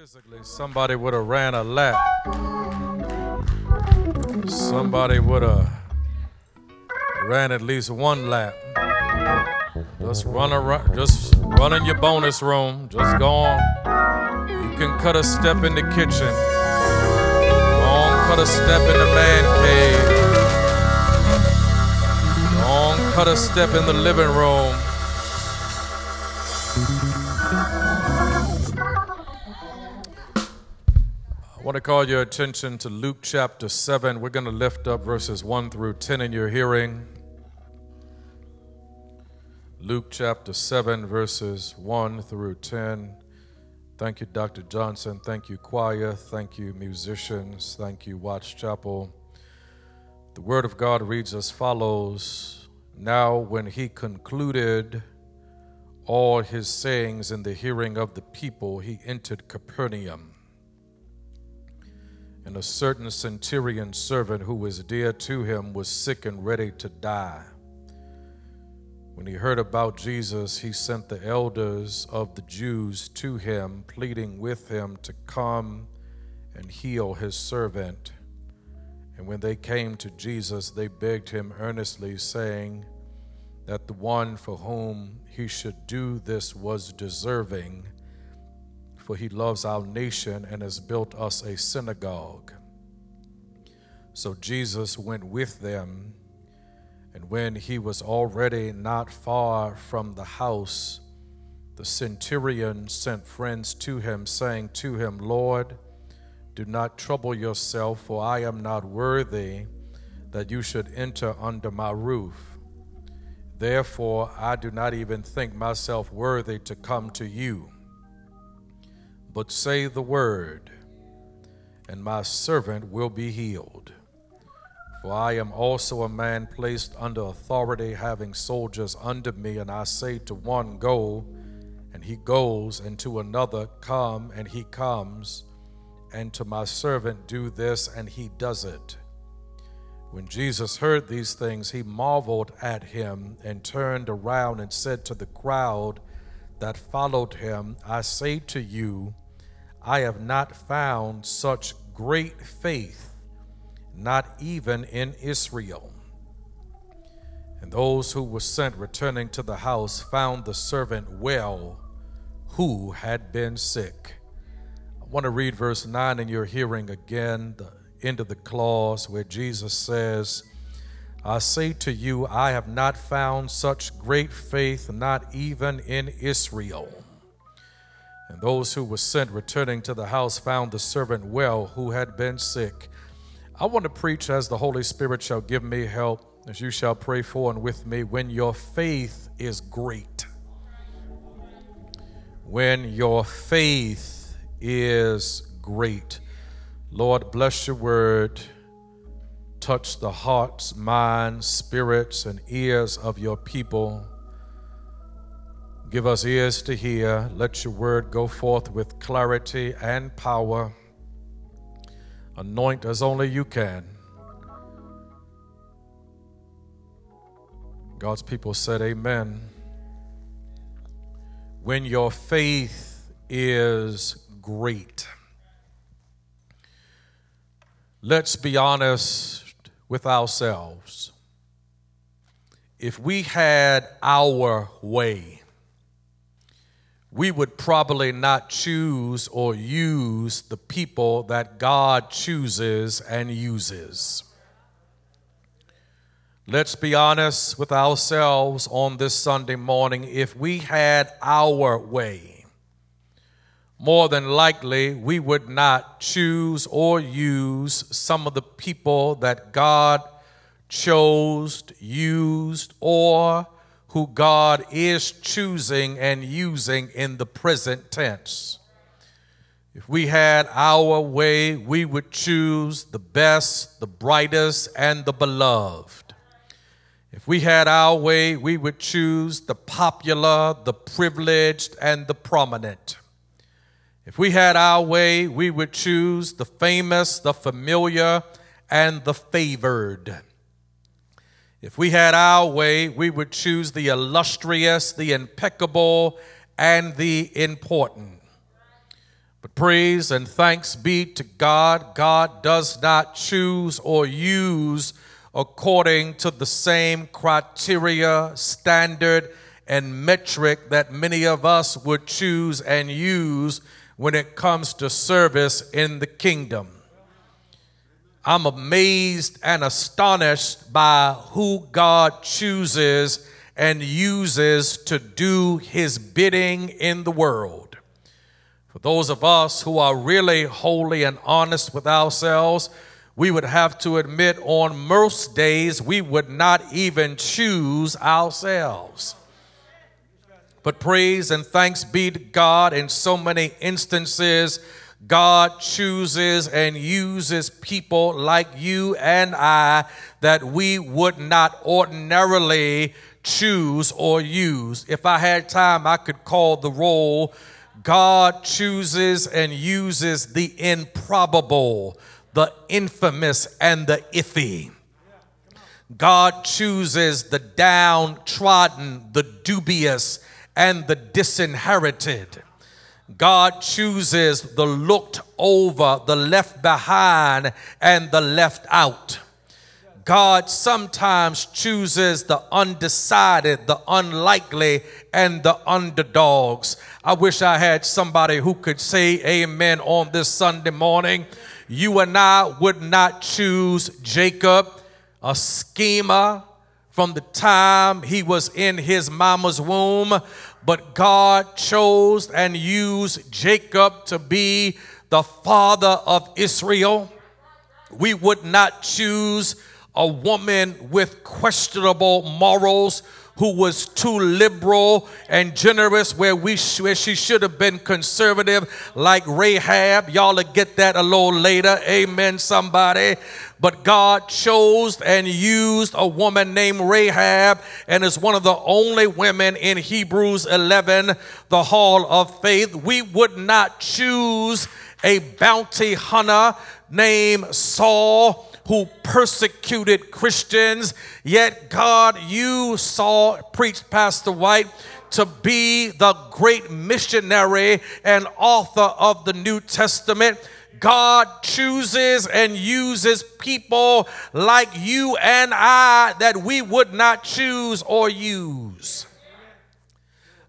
physically, somebody would have ran a lap. Somebody would have ran at least one lap. Just run around, just run in your bonus room. Just go on. You can cut a step in the kitchen. Go on, cut a step in the man cave. Go on, cut a step in the living room. Want to call your attention to Luke chapter 7. We're going to lift up verses 1 through 10 in your hearing. Luke chapter 7, verses 1 through 10. Thank you, Dr. Johnson. Thank you, choir. Thank you, musicians. Thank you, Watch Chapel. The Word of God reads as follows Now, when he concluded all his sayings in the hearing of the people, he entered Capernaum and a certain centurion servant who was dear to him was sick and ready to die. When he heard about Jesus, he sent the elders of the Jews to him, pleading with him to come and heal his servant. And when they came to Jesus, they begged him earnestly, saying that the one for whom he should do this was deserving for he loves our nation and has built us a synagogue. So Jesus went with them, and when he was already not far from the house, the centurion sent friends to him, saying to him, Lord, do not trouble yourself, for I am not worthy that you should enter under my roof. Therefore, I do not even think myself worthy to come to you but say the word, and my servant will be healed. For I am also a man placed under authority, having soldiers under me, and I say to one, Go, and he goes, and to another, Come, and he comes, and to my servant, Do this, and he does it. When Jesus heard these things, he marveled at him and turned around and said to the crowd that followed him, I say to you, I have not found such great faith, not even in Israel. And those who were sent returning to the house found the servant well who had been sick. I want to read verse 9 in your hearing again, the end of the clause where Jesus says, I say to you, I have not found such great faith, not even in Israel. And those who were sent returning to the house found the servant well who had been sick. I want to preach as the Holy Spirit shall give me help, as you shall pray for and with me, when your faith is great. When your faith is great. Lord, bless your word. Touch the hearts, minds, spirits, and ears of your people. Give us ears to hear. Let your word go forth with clarity and power. Anoint as only you can. God's people said, Amen. When your faith is great. Let's be honest with ourselves. If we had our way, we would probably not choose or use the people that God chooses and uses. Let's be honest with ourselves on this Sunday morning. If we had our way, more than likely we would not choose or use some of the people that God chose, used, or who God is choosing and using in the present tense. If we had our way, we would choose the best, the brightest, and the beloved. If we had our way, we would choose the popular, the privileged, and the prominent. If we had our way, we would choose the famous, the familiar, and the favored. If we had our way, we would choose the illustrious, the impeccable, and the important. But praise and thanks be to God. God does not choose or use according to the same criteria, standard, and metric that many of us would choose and use when it comes to service in the kingdom. I'm amazed and astonished by who God chooses and uses to do his bidding in the world. For those of us who are really holy and honest with ourselves, we would have to admit on most days we would not even choose ourselves. But praise and thanks be to God in so many instances. God chooses and uses people like you and I that we would not ordinarily choose or use. If I had time, I could call the roll God chooses and uses the improbable, the infamous, and the iffy. God chooses the downtrodden, the dubious, and the disinherited. God chooses the looked over, the left behind, and the left out. God sometimes chooses the undecided, the unlikely, and the underdogs. I wish I had somebody who could say amen on this Sunday morning. You and I would not choose Jacob, a schemer from the time he was in his mama's womb, but God chose and used Jacob to be the father of Israel. We would not choose a woman with questionable morals who was too liberal and generous where we where she should have been conservative like Rahab. Y'all will get that a little later. Amen somebody. But God chose and used a woman named Rahab and is one of the only women in Hebrews 11, the hall of faith. We would not choose a bounty hunter named Saul who persecuted Christians. Yet God, used Saul, preached Pastor White, to be the great missionary and author of the New Testament. God chooses and uses people like you and I that we would not choose or use.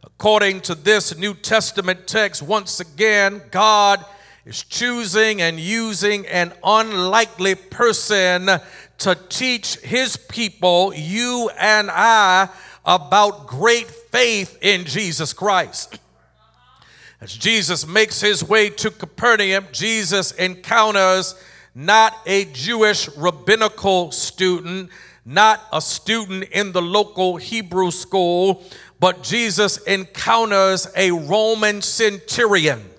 According to this New Testament text, once again, God is choosing and using an unlikely person to teach his people, you and I, about great faith in Jesus Christ. As Jesus makes his way to Capernaum, Jesus encounters not a Jewish rabbinical student, not a student in the local Hebrew school, but Jesus encounters a Roman centurion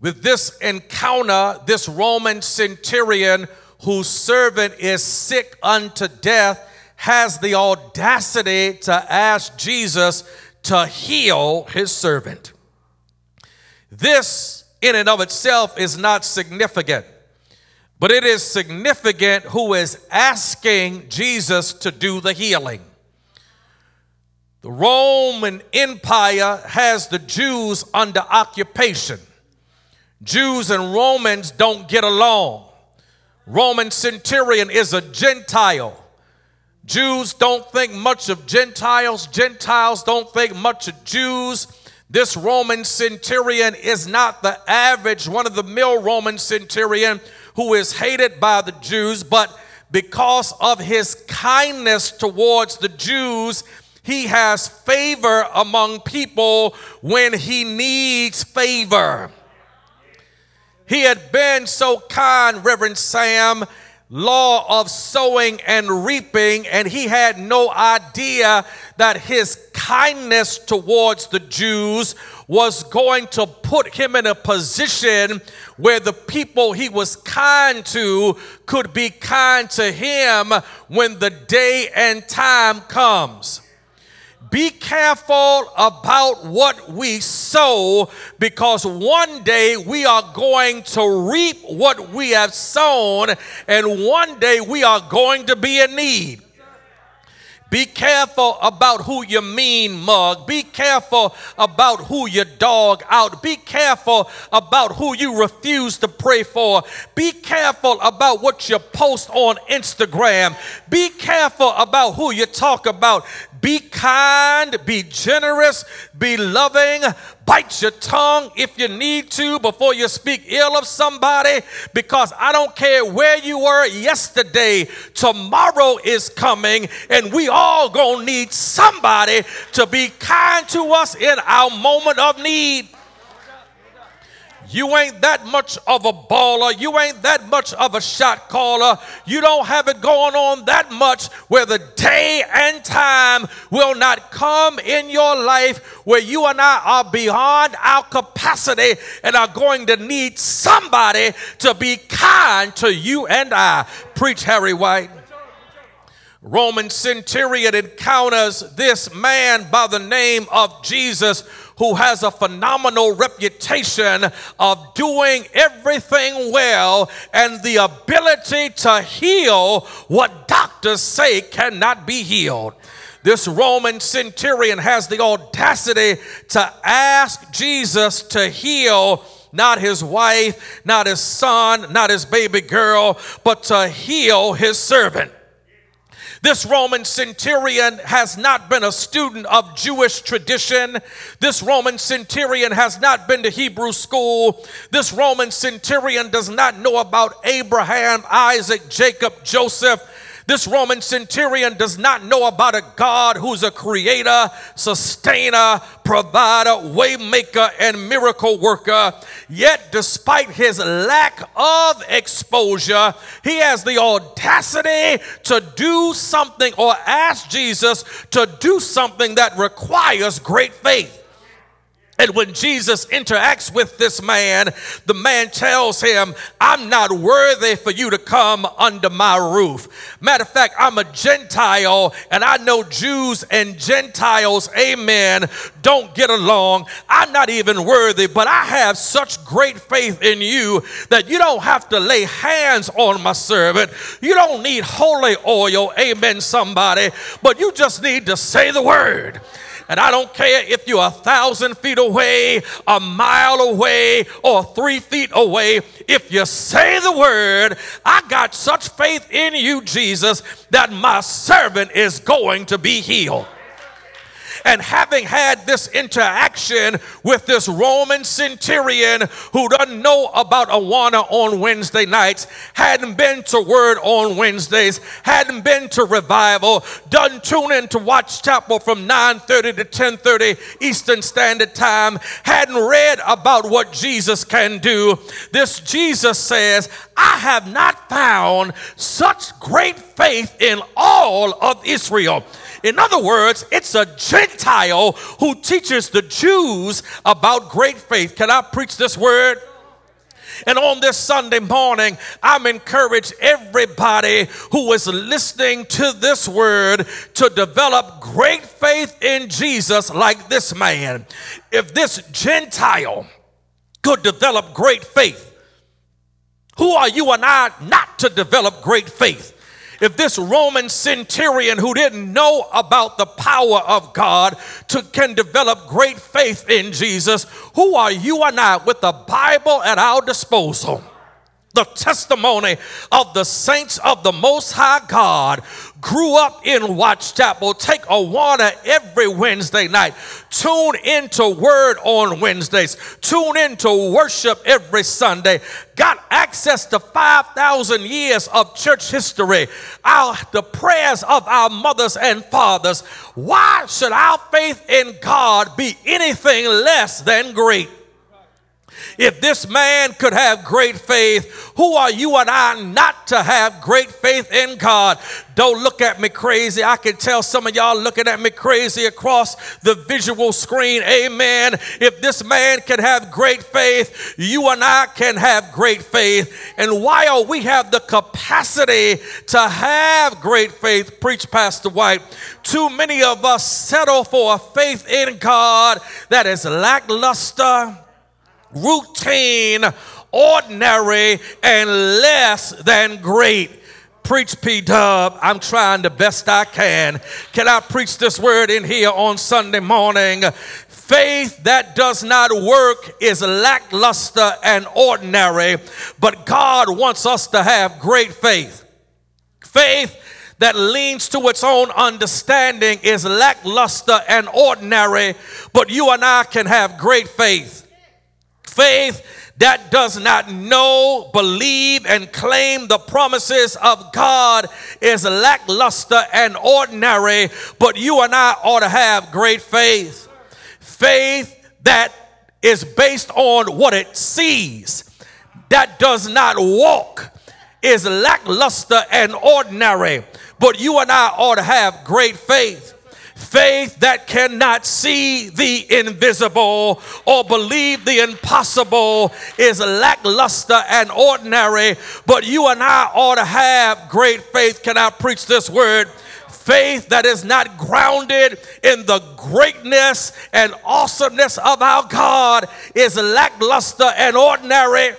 with this encounter, this Roman centurion whose servant is sick unto death has the audacity to ask Jesus to heal his servant. This, in and of itself, is not significant, but it is significant who is asking Jesus to do the healing. The Roman Empire has the Jews under occupation. Jews and Romans don't get along. Roman centurion is a Gentile. Jews don't think much of Gentiles. Gentiles don't think much of Jews. This Roman centurion is not the average one of the mill Roman centurion who is hated by the Jews, but because of his kindness towards the Jews, he has favor among people when he needs favor. He had been so kind, Reverend Sam, law of sowing and reaping, and he had no idea that his kindness towards the Jews was going to put him in a position where the people he was kind to could be kind to him when the day and time comes. Be careful about what we sow because one day we are going to reap what we have sown, and one day we are going to be in need. Be careful about who you mean mug. Be careful about who you dog out. Be careful about who you refuse to pray for. Be careful about what you post on Instagram. Be careful about who you talk about. Be kind, be generous, be loving, bite your tongue if you need to before you speak ill of somebody because I don't care where you were yesterday, tomorrow is coming and we all to need somebody to be kind to us in our moment of need. You ain't that much of a baller. You ain't that much of a shot caller. You don't have it going on that much where the day and time will not come in your life where you and I are beyond our capacity and are going to need somebody to be kind to you and I. Preach, Harry White. Roman centurion encounters this man by the name of Jesus who has a phenomenal reputation of doing everything well and the ability to heal what doctors say cannot be healed. This Roman centurion has the audacity to ask Jesus to heal not his wife, not his son, not his baby girl, but to heal his servant. This Roman centurion has not been a student of Jewish tradition. This Roman centurion has not been to Hebrew school. This Roman centurion does not know about Abraham, Isaac, Jacob, Joseph. This Roman centurion does not know about a God who's a creator, sustainer, provider, waymaker, and miracle worker. Yet, despite his lack of exposure, he has the audacity to do something or ask Jesus to do something that requires great faith. And when Jesus interacts with this man, the man tells him, I'm not worthy for you to come under my roof. Matter of fact, I'm a Gentile and I know Jews and Gentiles, amen, don't get along. I'm not even worthy, but I have such great faith in you that you don't have to lay hands on my servant. You don't need holy oil, amen, somebody, but you just need to say the word. And I don't care if you're a thousand feet away, a mile away, or three feet away. If you say the word, I got such faith in you, Jesus, that my servant is going to be healed. And having had this interaction with this Roman centurion who doesn't know about Awana on Wednesday nights, hadn't been to Word on Wednesdays, hadn't been to revival, doesn't tune in to Watch Chapel from 9:30 to 10:30 Eastern Standard Time, hadn't read about what Jesus can do. This Jesus says, I have not found such great faith in all of Israel. In other words, it's a Gentile who teaches the Jews about great faith. Can I preach this word? And on this Sunday morning, I'm encourage everybody who is listening to this word to develop great faith in Jesus like this man. If this Gentile could develop great faith, who are you and I not to develop great faith? If this Roman centurion who didn't know about the power of God to, can develop great faith in Jesus, who are you and I with the Bible at our disposal? The testimony of the saints of the Most High God grew up in Watch Chapel. Take a water every Wednesday night. Tune into Word on Wednesdays. Tune into worship every Sunday. Got access to 5,000 years of church history. Our, the prayers of our mothers and fathers. Why should our faith in God be anything less than great? If this man could have great faith, who are you and I not to have great faith in God? Don't look at me crazy. I can tell some of y'all looking at me crazy across the visual screen. Amen. If this man can have great faith, you and I can have great faith. And while we have the capacity to have great faith, preach Pastor White, too many of us settle for a faith in God that is lackluster routine, ordinary, and less than great. Preach, P Dub. I'm trying the best I can. Can I preach this word in here on Sunday morning? Faith that does not work is lackluster and ordinary, but God wants us to have great faith. Faith that leans to its own understanding is lackluster and ordinary, but you and I can have great faith. Faith that does not know, believe, and claim the promises of God is lackluster and ordinary, but you and I ought to have great faith. Faith that is based on what it sees, that does not walk, is lackluster and ordinary, but you and I ought to have great faith. Faith that cannot see the invisible or believe the impossible is lackluster and ordinary, but you and I ought to have great faith. Can I preach this word? faith that is not grounded in the greatness and awesomeness of our God is lackluster and ordinary.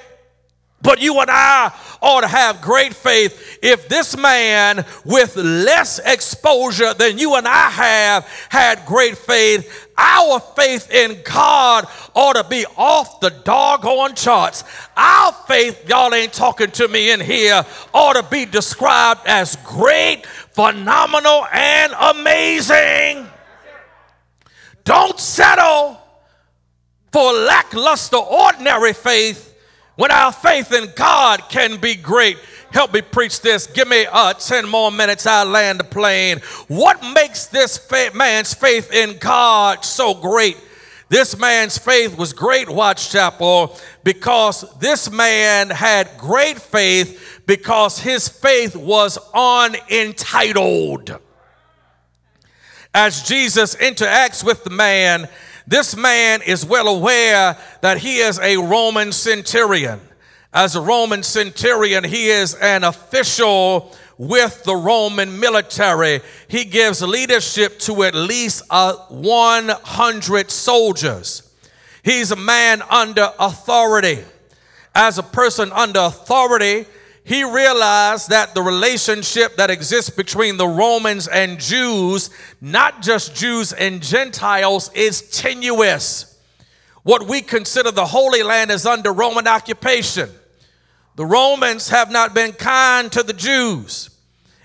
But you and I ought to have great faith. If this man with less exposure than you and I have had great faith, our faith in God ought to be off the doggone charts. Our faith, y'all ain't talking to me in here, ought to be described as great, phenomenal, and amazing. Don't settle for lackluster, ordinary faith when our faith in God can be great. Help me preach this. Give me uh, 10 more minutes. I'll land the plane. What makes this fa- man's faith in God so great? This man's faith was great, Watch Chapel, because this man had great faith because his faith was unentitled. As Jesus interacts with the man, this man is well aware that he is a Roman centurion. As a Roman centurion, he is an official with the Roman military. He gives leadership to at least uh, 100 soldiers. He's a man under authority. As a person under authority, he realized that the relationship that exists between the Romans and Jews, not just Jews and Gentiles, is tenuous. What we consider the Holy Land is under Roman occupation. The Romans have not been kind to the Jews.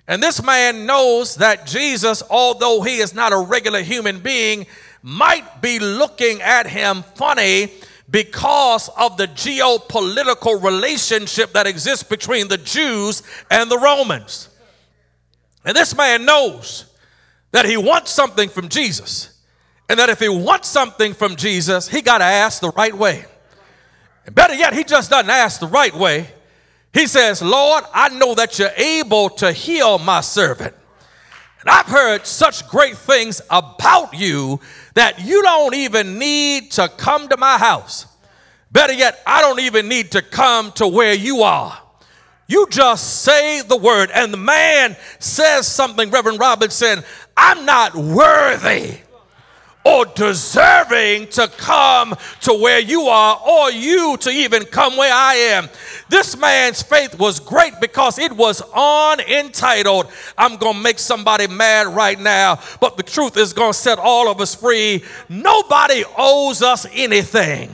And this man knows that Jesus, although he is not a regular human being, might be looking at him funny because of the geopolitical relationship that exists between the Jews and the Romans. And this man knows that he wants something from Jesus. And that if he wants something from Jesus, he got to ask the right way. And better yet, he just doesn't ask the right way. He says, Lord, I know that you're able to heal my servant. And I've heard such great things about you that you don't even need to come to my house. Better yet, I don't even need to come to where you are. You just say the word. And the man says something, Reverend Robinson, I'm not worthy or deserving to come to where you are or you to even come where I am. This man's faith was great because it was unentitled. I'm going to make somebody mad right now, but the truth is going to set all of us free. Nobody owes us anything.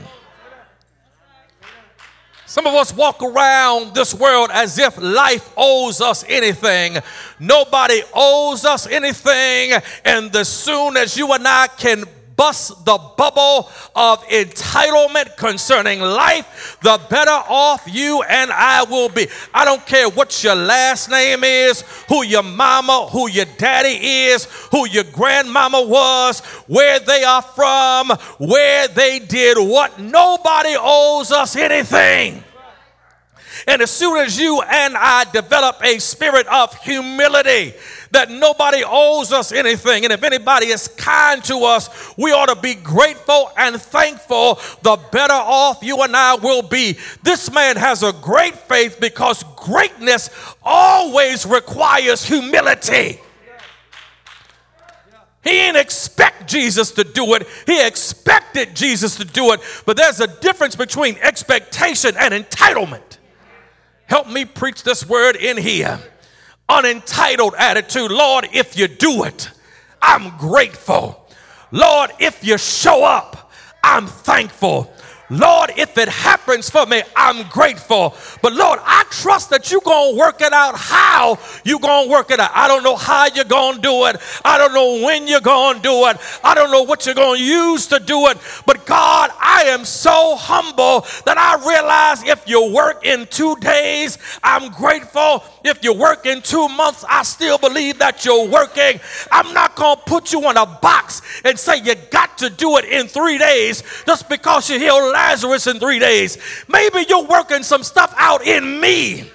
Some of us walk around this world as if life owes us anything. Nobody owes us anything. And as soon as you and I can bust the bubble of entitlement concerning life, the better off you and I will be. I don't care what your last name is, who your mama, who your daddy is, who your grandmama was, where they are from, where they did what. Nobody owes us anything. And as soon as you and I develop a spirit of humility, that nobody owes us anything. And if anybody is kind to us, we ought to be grateful and thankful. The better off you and I will be. This man has a great faith because greatness always requires humility. He didn't expect Jesus to do it. He expected Jesus to do it. But there's a difference between expectation and entitlement. Help me preach this word in here. unentitled attitude. Lord, if you do it, I'm grateful. Lord, if you show up, I'm thankful. Lord, if it happens for me, I'm grateful. But Lord, I trust that you're going to work it out how you're going to work it out. I don't know how you're going to do it. I don't know when you're going to do it. I don't know what you're going to use to do it. But God, I am so humble that I realize if you work in two days, I'm grateful. If you work in two months, I still believe that you're working. I'm not going to put you in a box and say you got to do it in three days just because you heal Lazarus in three days. Maybe you're working some stuff out in me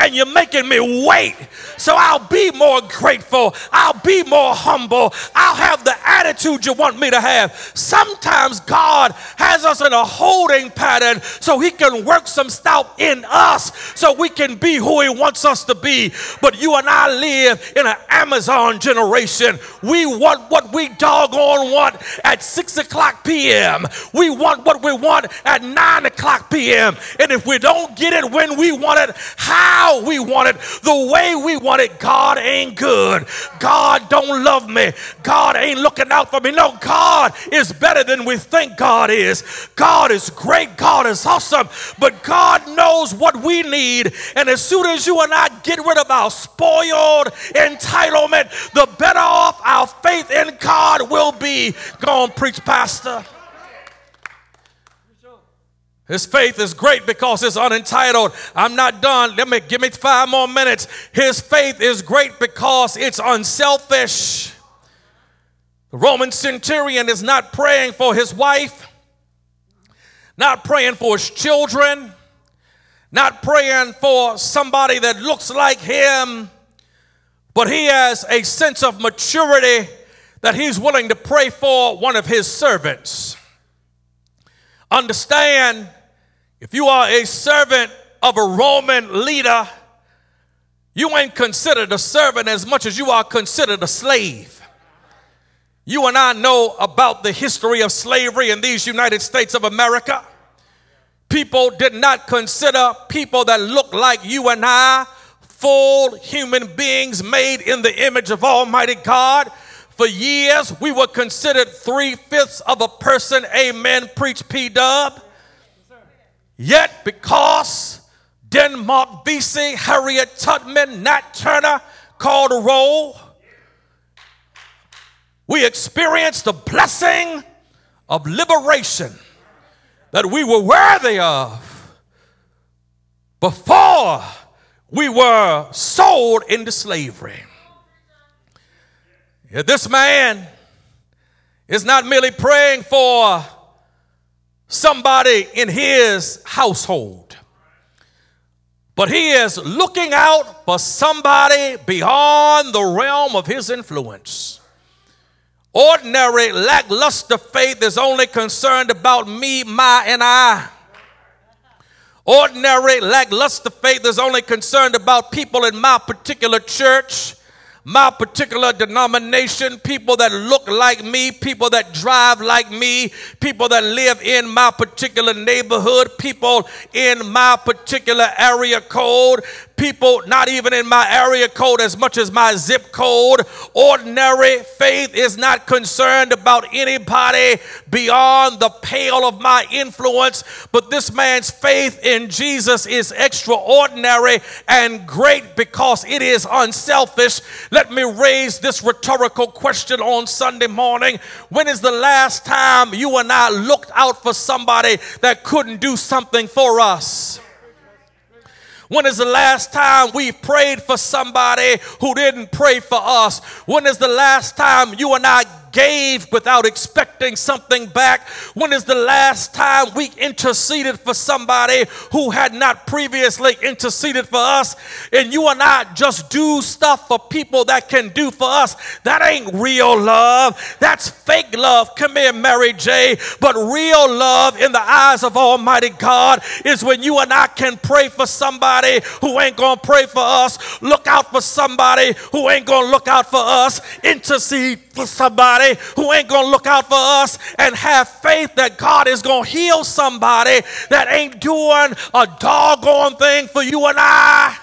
and you're making me wait. So I'll be more grateful. I'll be more humble. I'll have the attitude you want me to have. Sometimes God has us in a holding pattern so He can work some stuff in us so we can be who He wants us to be. But you and I live in an Amazon generation. We want what we doggone want at 6 o'clock p.m., we want what we want at 9 o'clock p.m. And if we don't get it when we want it, how we want it, the way we want it, God ain't good. God don't love me. God ain't looking out for me. No, God is better than we think God is. God is great. God is awesome. But God knows what we need. And as soon as you and I get rid of our spoiled entitlement, the better off our faith in God will be. Go on, preach, Pastor. His faith is great because it's unentitled. I'm not done. Let me give me five more minutes. His faith is great because it's unselfish. The Roman centurion is not praying for his wife, not praying for his children, not praying for somebody that looks like him, but he has a sense of maturity that he's willing to pray for one of his servants. Understand if you are a servant of a Roman leader, you ain't considered a servant as much as you are considered a slave. You and I know about the history of slavery in these United States of America. People did not consider people that look like you and I full human beings made in the image of Almighty God. For years, we were considered three fifths of a person. Amen. Preach P Dub. Yet, because Denmark Vesey, Harriet Tubman, Nat Turner called a roll, we experienced the blessing of liberation that we were worthy of before we were sold into slavery. This man is not merely praying for somebody in his household. But he is looking out for somebody beyond the realm of his influence. Ordinary, lackluster faith is only concerned about me, my, and I. Ordinary, lackluster faith is only concerned about people in my particular church my particular denomination, people that look like me, people that drive like me, people that live in my particular neighborhood, people in my particular area code, people not even in my area code as much as my zip code. Ordinary faith is not concerned about anybody beyond the pale of my influence, but this man's faith in Jesus is extraordinary and great because it is unselfish. Let me raise this rhetorical question on Sunday morning. When is the last time you and I looked out for somebody that couldn't do something for us? When is the last time we prayed for somebody who didn't pray for us? When is the last time you and I gave without expecting something back? When is the last time we interceded for somebody who had not previously interceded for us? And you and I just do stuff for people that can do for us. That ain't real love. That's fake love. Come here, Mary J. But real love in the eyes of Almighty God is when you and I can pray for somebody who ain't gonna pray for us, look out for somebody who ain't gonna look out for us, intercede for somebody who ain't going to look out for us and have faith that God is going to heal somebody that ain't doing a doggone thing for you and I.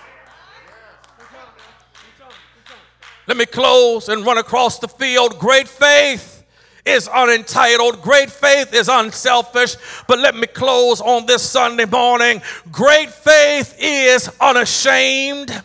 Let me close and run across the field. Great faith is unentitled. Great faith is unselfish. But let me close on this Sunday morning. Great faith is unashamed.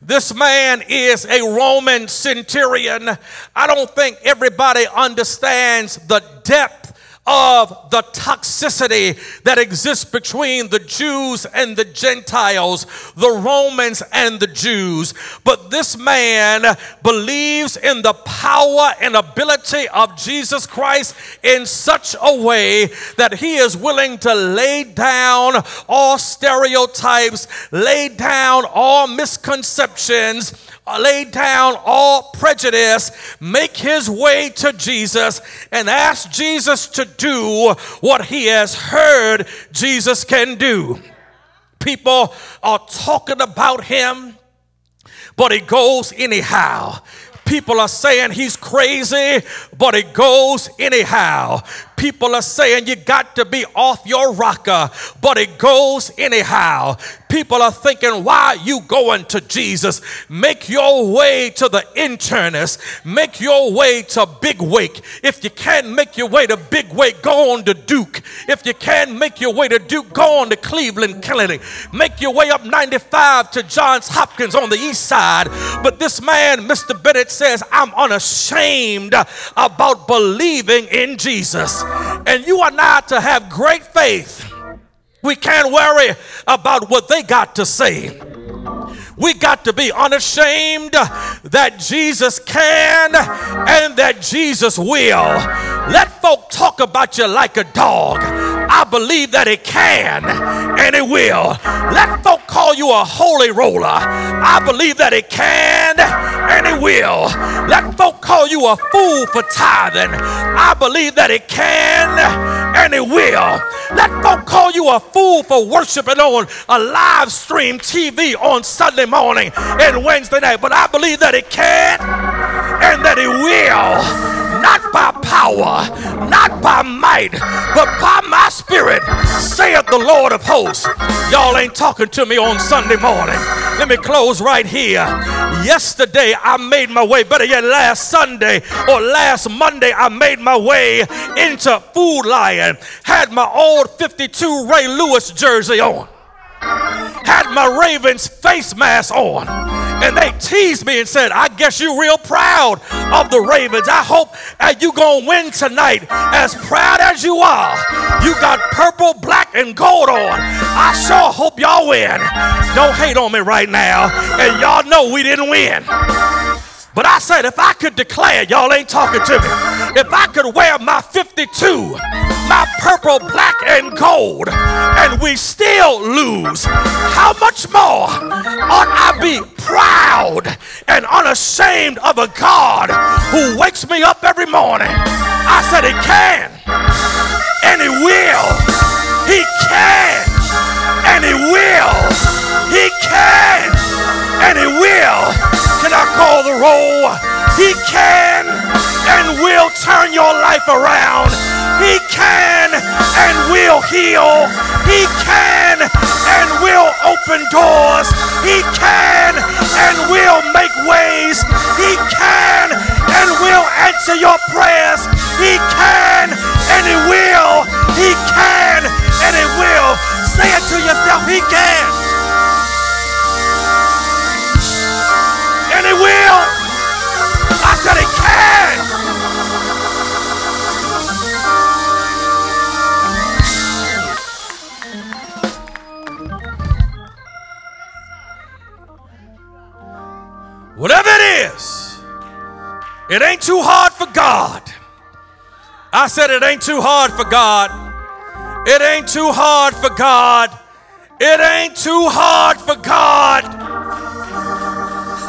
This man is a Roman centurion. I don't think everybody understands the depth of the toxicity that exists between the Jews and the Gentiles, the Romans and the Jews. But this man believes in the power and ability of Jesus Christ in such a way that he is willing to lay down all stereotypes, lay down all misconceptions lay down all prejudice, make his way to Jesus, and ask Jesus to do what he has heard Jesus can do. People are talking about him, but he goes anyhow. People are saying he's crazy, but it goes anyhow. People are saying you got to be off your rocker, but it goes anyhow. People are thinking, why you going to Jesus? Make your way to the internist. Make your way to Big Wake. If you can't make your way to Big Wake, go on to Duke. If you can't make your way to Duke, go on to Cleveland Clinic. Make your way up 95 to Johns Hopkins on the east side. But this man, Mr. Bennett, says, I'm unashamed about believing in Jesus. And you are not to have great faith. We can't worry about what they got to say. We got to be unashamed that Jesus can and that Jesus will. Let folk talk about you like a dog. I believe that it can and it will. Let folk call you a holy roller. I believe that it can and it will. Let folk call you a fool for tithing. I believe that it can and it will. Let folk call you a fool for worshiping on a live stream TV on Sunday morning and Wednesday night, but I believe that it can and that it will not by power, not by might, but by my spirit, saith the Lord of hosts. Y'all ain't talking to me on Sunday morning. Let me close right here. Yesterday, I made my way, better yet, last Sunday or last Monday, I made my way into Food Lion. Had my old 52 Ray Lewis jersey on had my Ravens face mask on. And they teased me and said, I guess you're real proud of the Ravens. I hope that you going to win tonight. As proud as you are, you got purple, black, and gold on. I sure hope y'all win. Don't hate on me right now. And y'all know we didn't win. But I said, if I could declare, y'all ain't talking to me. If I could wear my 52, my purple, black, and gold, and we still lose, how much more ought I be proud and unashamed of a God who wakes me up every morning? I said, He can, and He will. He can, and He will. He can, and He will. Can I call the roll? He can will turn your life around. He can and will heal. He can and will open doors. He can and will make ways. He can and will answer your prayers. He can and he will. He can and he will. Say it to yourself. He can. And he will. I said he can. Whatever it is, it ain't too hard for God. I said it ain't too hard for God. It ain't too hard for God. It ain't too hard for God.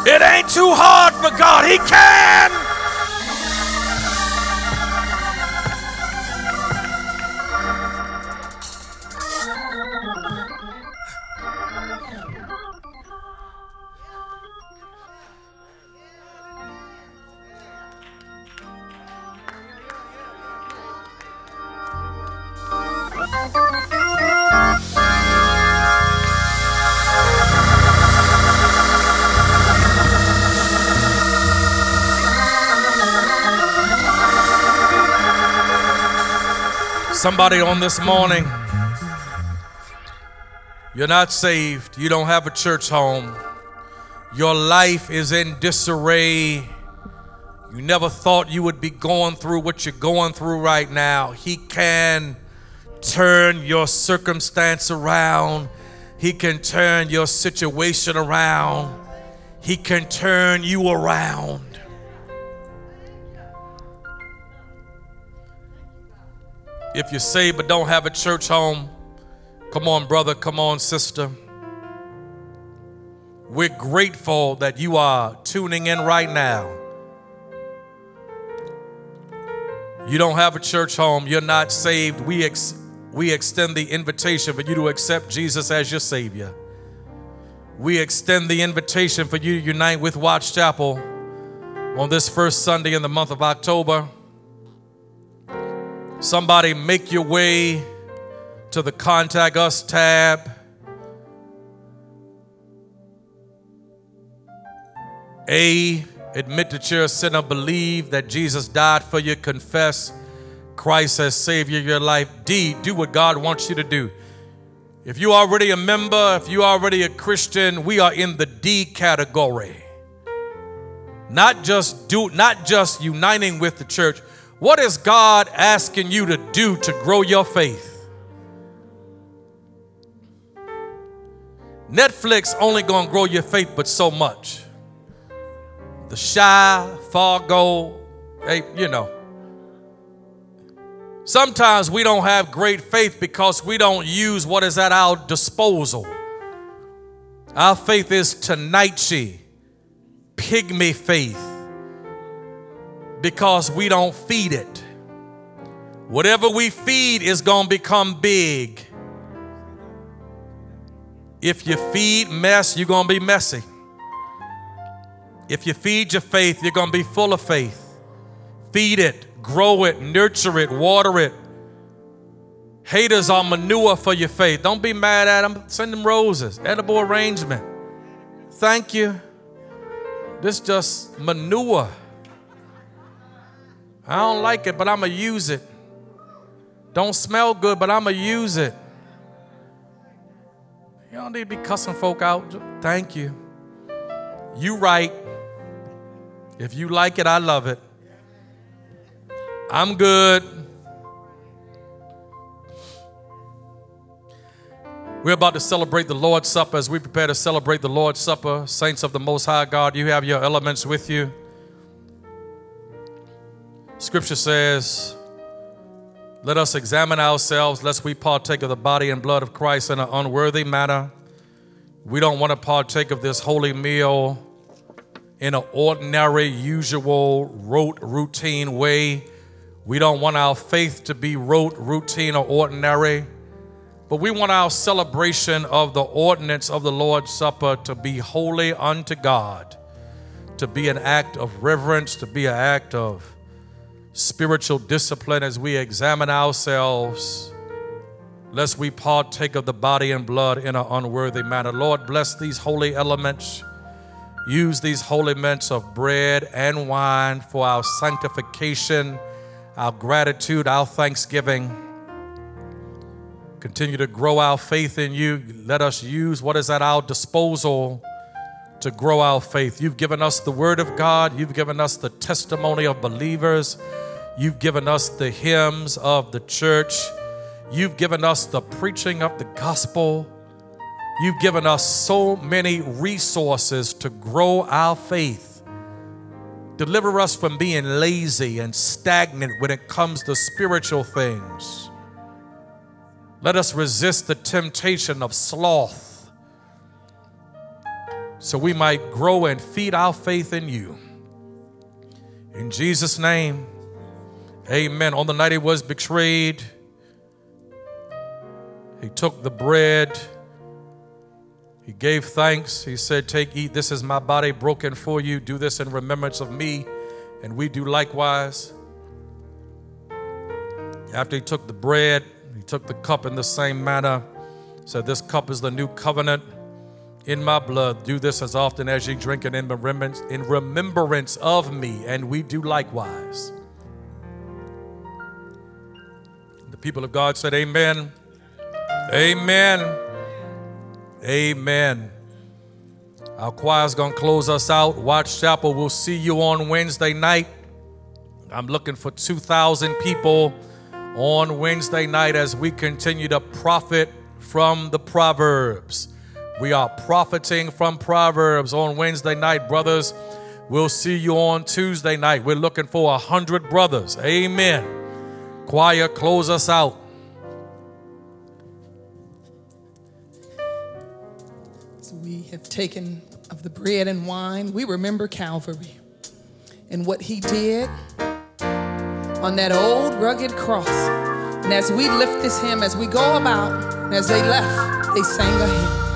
It ain't too hard for God. He can. Somebody on this morning, you're not saved, you don't have a church home, your life is in disarray. You never thought you would be going through what you're going through right now. He can turn your circumstance around. He can turn your situation around. He can turn you around. If you're saved but don't have a church home, come on, brother, come on, sister. We're grateful that you are tuning in right now. You don't have a church home, you're not saved. We, ex- we extend the invitation for you to accept Jesus as your Savior. We extend the invitation for you to unite with Watts Chapel on this first Sunday in the month of October. Somebody make your way to the Contact Us tab. A, admit that you're a sinner, believe that Jesus died for you, confess Christ as Savior of your life. D, do what God wants you to do. If you are already a member, if you are already a Christian, we are in the D category. Not just do not just uniting with the church, what is God asking you to do to grow your faith? Netflix only going to grow your faith but so much. The Chi, Fargo, hey, you know. Sometimes we don't have great faith because we don't use what is at our disposal. Our faith is Tanaichi, pygmy faith because we don't feed it. Whatever we feed is going to become big. If you feed mess, you're going to be messy. If you feed your faith, you're going to be full of faith. Feed it, grow it, nurture it, water it. Haters are manure for your faith. Don't be mad at them. Send them roses, edible arrangement. Thank you. This just manure. I don't like it, but I'm going to use it. Don't smell good, but I'm going to use it. You don't need to be cussing folk out. Thank you. You right. If you like it, I love it. I'm good. We're about to celebrate the Lord's Supper as we prepare to celebrate the Lord's Supper. Saints of the Most High God, you have your elements with you. Scripture says, Let us examine ourselves, lest we partake of the body and blood of Christ in an unworthy manner. We don't want to partake of this holy meal in an ordinary, usual, rote, routine way. We don't want our faith to be rote, routine, or ordinary, but we want our celebration of the ordinance of the Lord's Supper to be holy unto God, to be an act of reverence, to be an act of spiritual discipline as we examine ourselves, lest we partake of the body and blood in an unworthy manner. Lord, bless these holy elements. Use these holy elements of bread and wine for our sanctification, our gratitude, our thanksgiving. Continue to grow our faith in you. Let us use what is at our disposal to grow our faith. You've given us the Word of God, you've given us the testimony of believers, you've given us the hymns of the church, you've given us the preaching of the gospel. You've given us so many resources to grow our faith. Deliver us from being lazy and stagnant when it comes to spiritual things. Let us resist the temptation of sloth so we might grow and feed our faith in you. In Jesus' name, amen. On the night he was betrayed, he took the bread, he gave thanks. He said, Take, eat, this is my body broken for you. Do this in remembrance of me. And we do likewise. After he took the bread, he took the cup in the same manner. Said, This cup is the new covenant in my blood. Do this as often as you drink it in remembrance, in remembrance of me, and we do likewise. The people of God said, Amen. Amen. Amen. Our choir's going to close us out. Watts Chapel, we'll see you on Wednesday night. I'm looking for 2,000 people on Wednesday night as we continue to profit from the Proverbs. We are profiting from Proverbs on Wednesday night, brothers. We'll see you on Tuesday night. We're looking for a hundred brothers. Amen. Choir, close us out. So we have taken of the bread and wine, we remember Calvary and what he did on that old rugged cross. And as we lift this hymn, as we go about, and as they left, they sang a hymn.